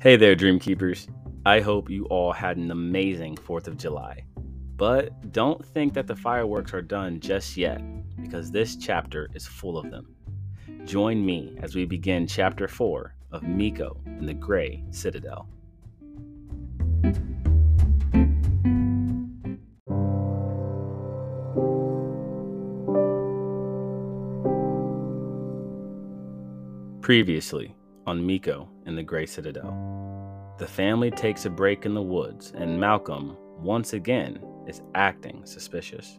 Hey there, Dream Keepers. I hope you all had an amazing 4th of July. But don't think that the fireworks are done just yet, because this chapter is full of them. Join me as we begin chapter 4 of Miko and the Gray Citadel. Previously on Miko and the Gray Citadel. The family takes a break in the woods, and Malcolm, once again, is acting suspicious.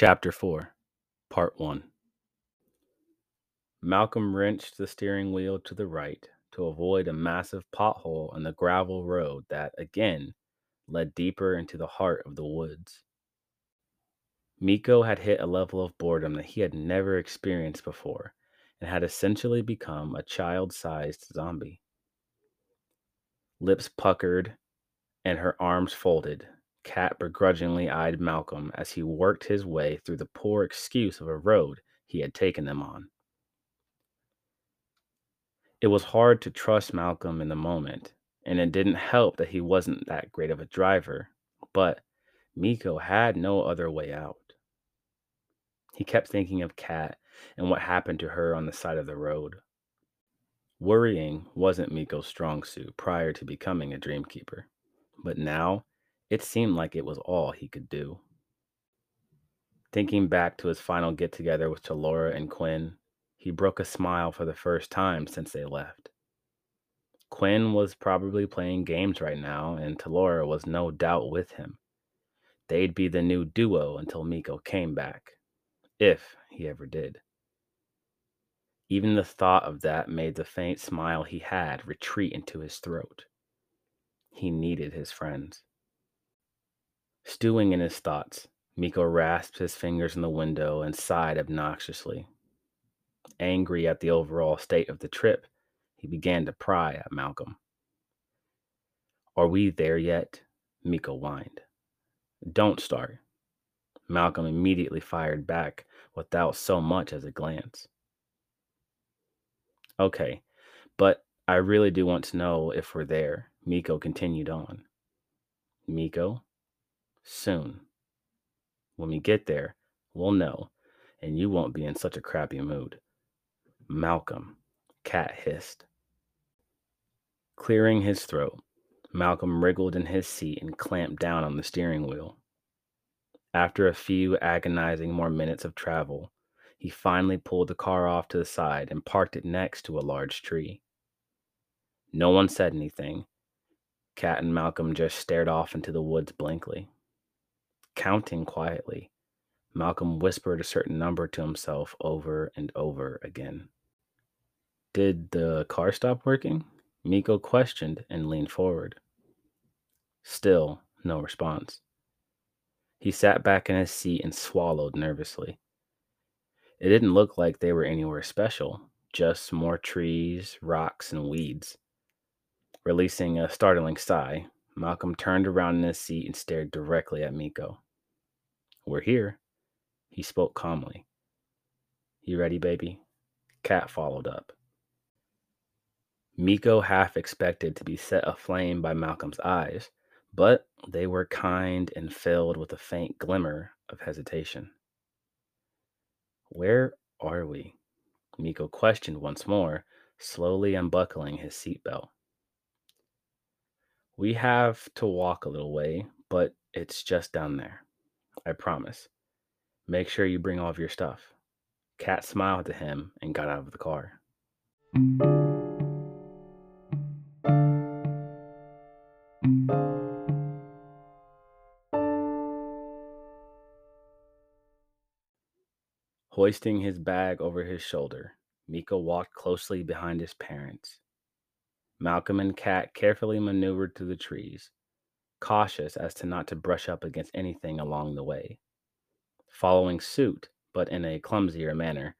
Chapter 4, Part 1 Malcolm wrenched the steering wheel to the right to avoid a massive pothole on the gravel road that, again, led deeper into the heart of the woods. Miko had hit a level of boredom that he had never experienced before and had essentially become a child sized zombie. Lips puckered and her arms folded, Kat begrudgingly eyed Malcolm as he worked his way through the poor excuse of a road he had taken them on. It was hard to trust Malcolm in the moment, and it didn't help that he wasn't that great of a driver, but Miko had no other way out. He kept thinking of Kat and what happened to her on the side of the road. Worrying wasn't Miko's strong suit prior to becoming a dreamkeeper, but now it seemed like it was all he could do. Thinking back to his final get together with Talora and Quinn, he broke a smile for the first time since they left. Quinn was probably playing games right now, and Talora was no doubt with him. They'd be the new duo until Miko came back, if he ever did. Even the thought of that made the faint smile he had retreat into his throat. He needed his friends. Stewing in his thoughts, Miko rasped his fingers in the window and sighed obnoxiously. Angry at the overall state of the trip, he began to pry at Malcolm. Are we there yet? Miko whined. Don't start. Malcolm immediately fired back without so much as a glance. Okay, but I really do want to know if we're there, Miko continued on. Miko, soon. When we get there, we'll know, and you won't be in such a crappy mood. Malcolm, Kat hissed. Clearing his throat, Malcolm wriggled in his seat and clamped down on the steering wheel. After a few agonizing more minutes of travel, he finally pulled the car off to the side and parked it next to a large tree. No one said anything. Kat and Malcolm just stared off into the woods blankly. Counting quietly, Malcolm whispered a certain number to himself over and over again. Did the car stop working? Miko questioned and leaned forward. Still, no response. He sat back in his seat and swallowed nervously. It didn't look like they were anywhere special, just more trees, rocks, and weeds. Releasing a startling sigh, Malcolm turned around in his seat and stared directly at Miko. We're here, he spoke calmly. You ready, baby? Kat followed up. Miko half expected to be set aflame by Malcolm's eyes, but they were kind and filled with a faint glimmer of hesitation. Where are we? Miko questioned once more, slowly unbuckling his seatbelt. We have to walk a little way, but it's just down there. I promise. Make sure you bring all of your stuff. Kat smiled at him and got out of the car. Hoisting his bag over his shoulder, Miko walked closely behind his parents. Malcolm and Kat carefully maneuvered through the trees, cautious as to not to brush up against anything along the way. Following suit, but in a clumsier manner,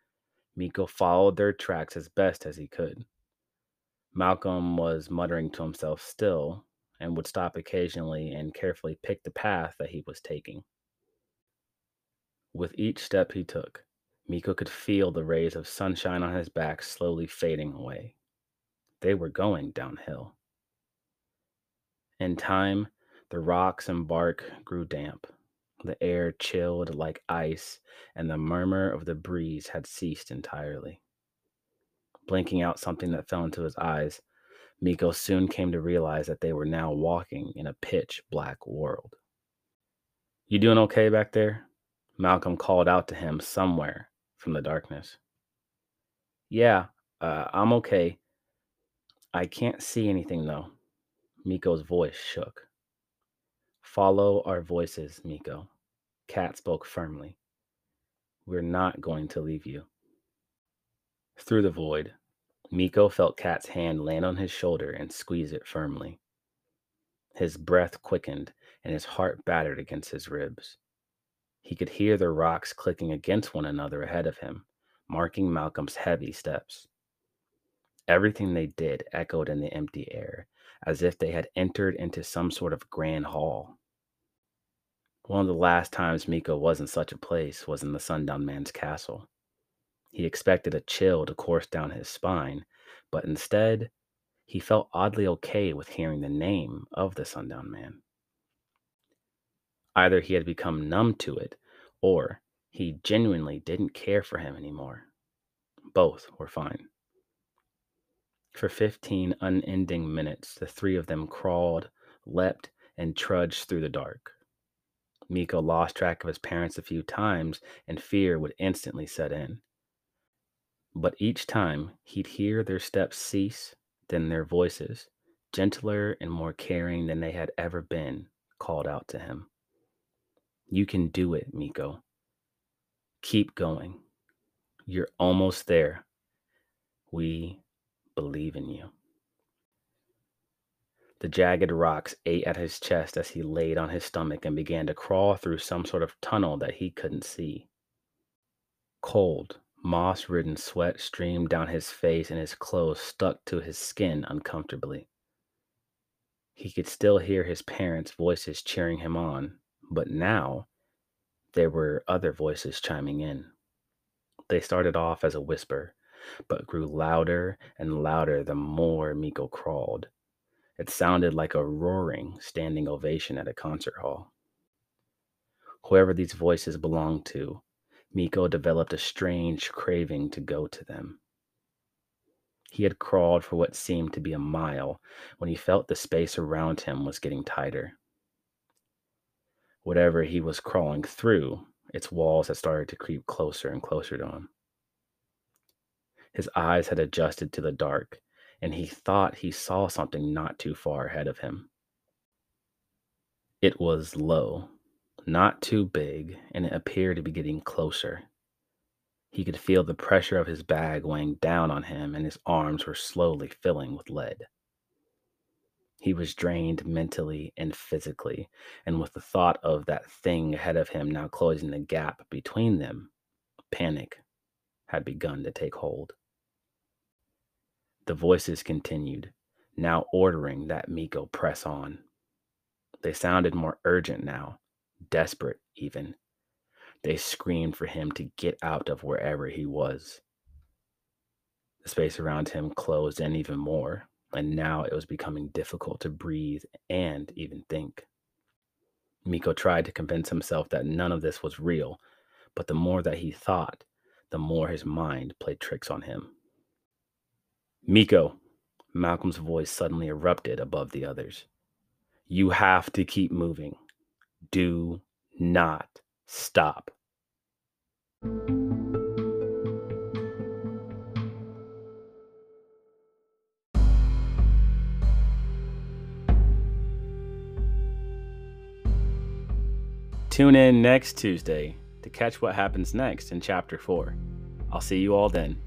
Miko followed their tracks as best as he could. Malcolm was muttering to himself still and would stop occasionally and carefully pick the path that he was taking. With each step he took, Miko could feel the rays of sunshine on his back slowly fading away. They were going downhill. In time, the rocks and bark grew damp. The air chilled like ice, and the murmur of the breeze had ceased entirely. Blinking out something that fell into his eyes, Miko soon came to realize that they were now walking in a pitch black world. You doing okay back there? Malcolm called out to him somewhere from the darkness. Yeah, uh, I'm okay. I can't see anything though. Miko's voice shook. Follow our voices, Miko. Kat spoke firmly. We're not going to leave you. Through the void, Miko felt Kat's hand land on his shoulder and squeeze it firmly. His breath quickened and his heart battered against his ribs. He could hear the rocks clicking against one another ahead of him, marking Malcolm's heavy steps. Everything they did echoed in the empty air, as if they had entered into some sort of grand hall. One of the last times Miko was in such a place was in the Sundown Man's castle. He expected a chill to course down his spine, but instead, he felt oddly okay with hearing the name of the Sundown Man. Either he had become numb to it, or he genuinely didn't care for him anymore. Both were fine. For 15 unending minutes, the three of them crawled, leapt, and trudged through the dark. Miko lost track of his parents a few times, and fear would instantly set in. But each time he'd hear their steps cease, then their voices, gentler and more caring than they had ever been, called out to him. You can do it, Miko. Keep going. You're almost there. We believe in you. The jagged rocks ate at his chest as he laid on his stomach and began to crawl through some sort of tunnel that he couldn't see. Cold, moss ridden sweat streamed down his face and his clothes stuck to his skin uncomfortably. He could still hear his parents' voices cheering him on, but now there were other voices chiming in. They started off as a whisper, but grew louder and louder the more Miko crawled. It sounded like a roaring standing ovation at a concert hall. Whoever these voices belonged to, Miko developed a strange craving to go to them. He had crawled for what seemed to be a mile when he felt the space around him was getting tighter. Whatever he was crawling through, its walls had started to creep closer and closer to him. His eyes had adjusted to the dark, and he thought he saw something not too far ahead of him. It was low, not too big, and it appeared to be getting closer. He could feel the pressure of his bag weighing down on him, and his arms were slowly filling with lead. He was drained mentally and physically, and with the thought of that thing ahead of him now closing the gap between them, panic had begun to take hold. The voices continued, now ordering that Miko press on. They sounded more urgent now, desperate even. They screamed for him to get out of wherever he was. The space around him closed in even more, and now it was becoming difficult to breathe and even think. Miko tried to convince himself that none of this was real, but the more that he thought, the more his mind played tricks on him. Miko, Malcolm's voice suddenly erupted above the others. You have to keep moving. Do not stop. Tune in next Tuesday to catch what happens next in Chapter 4. I'll see you all then.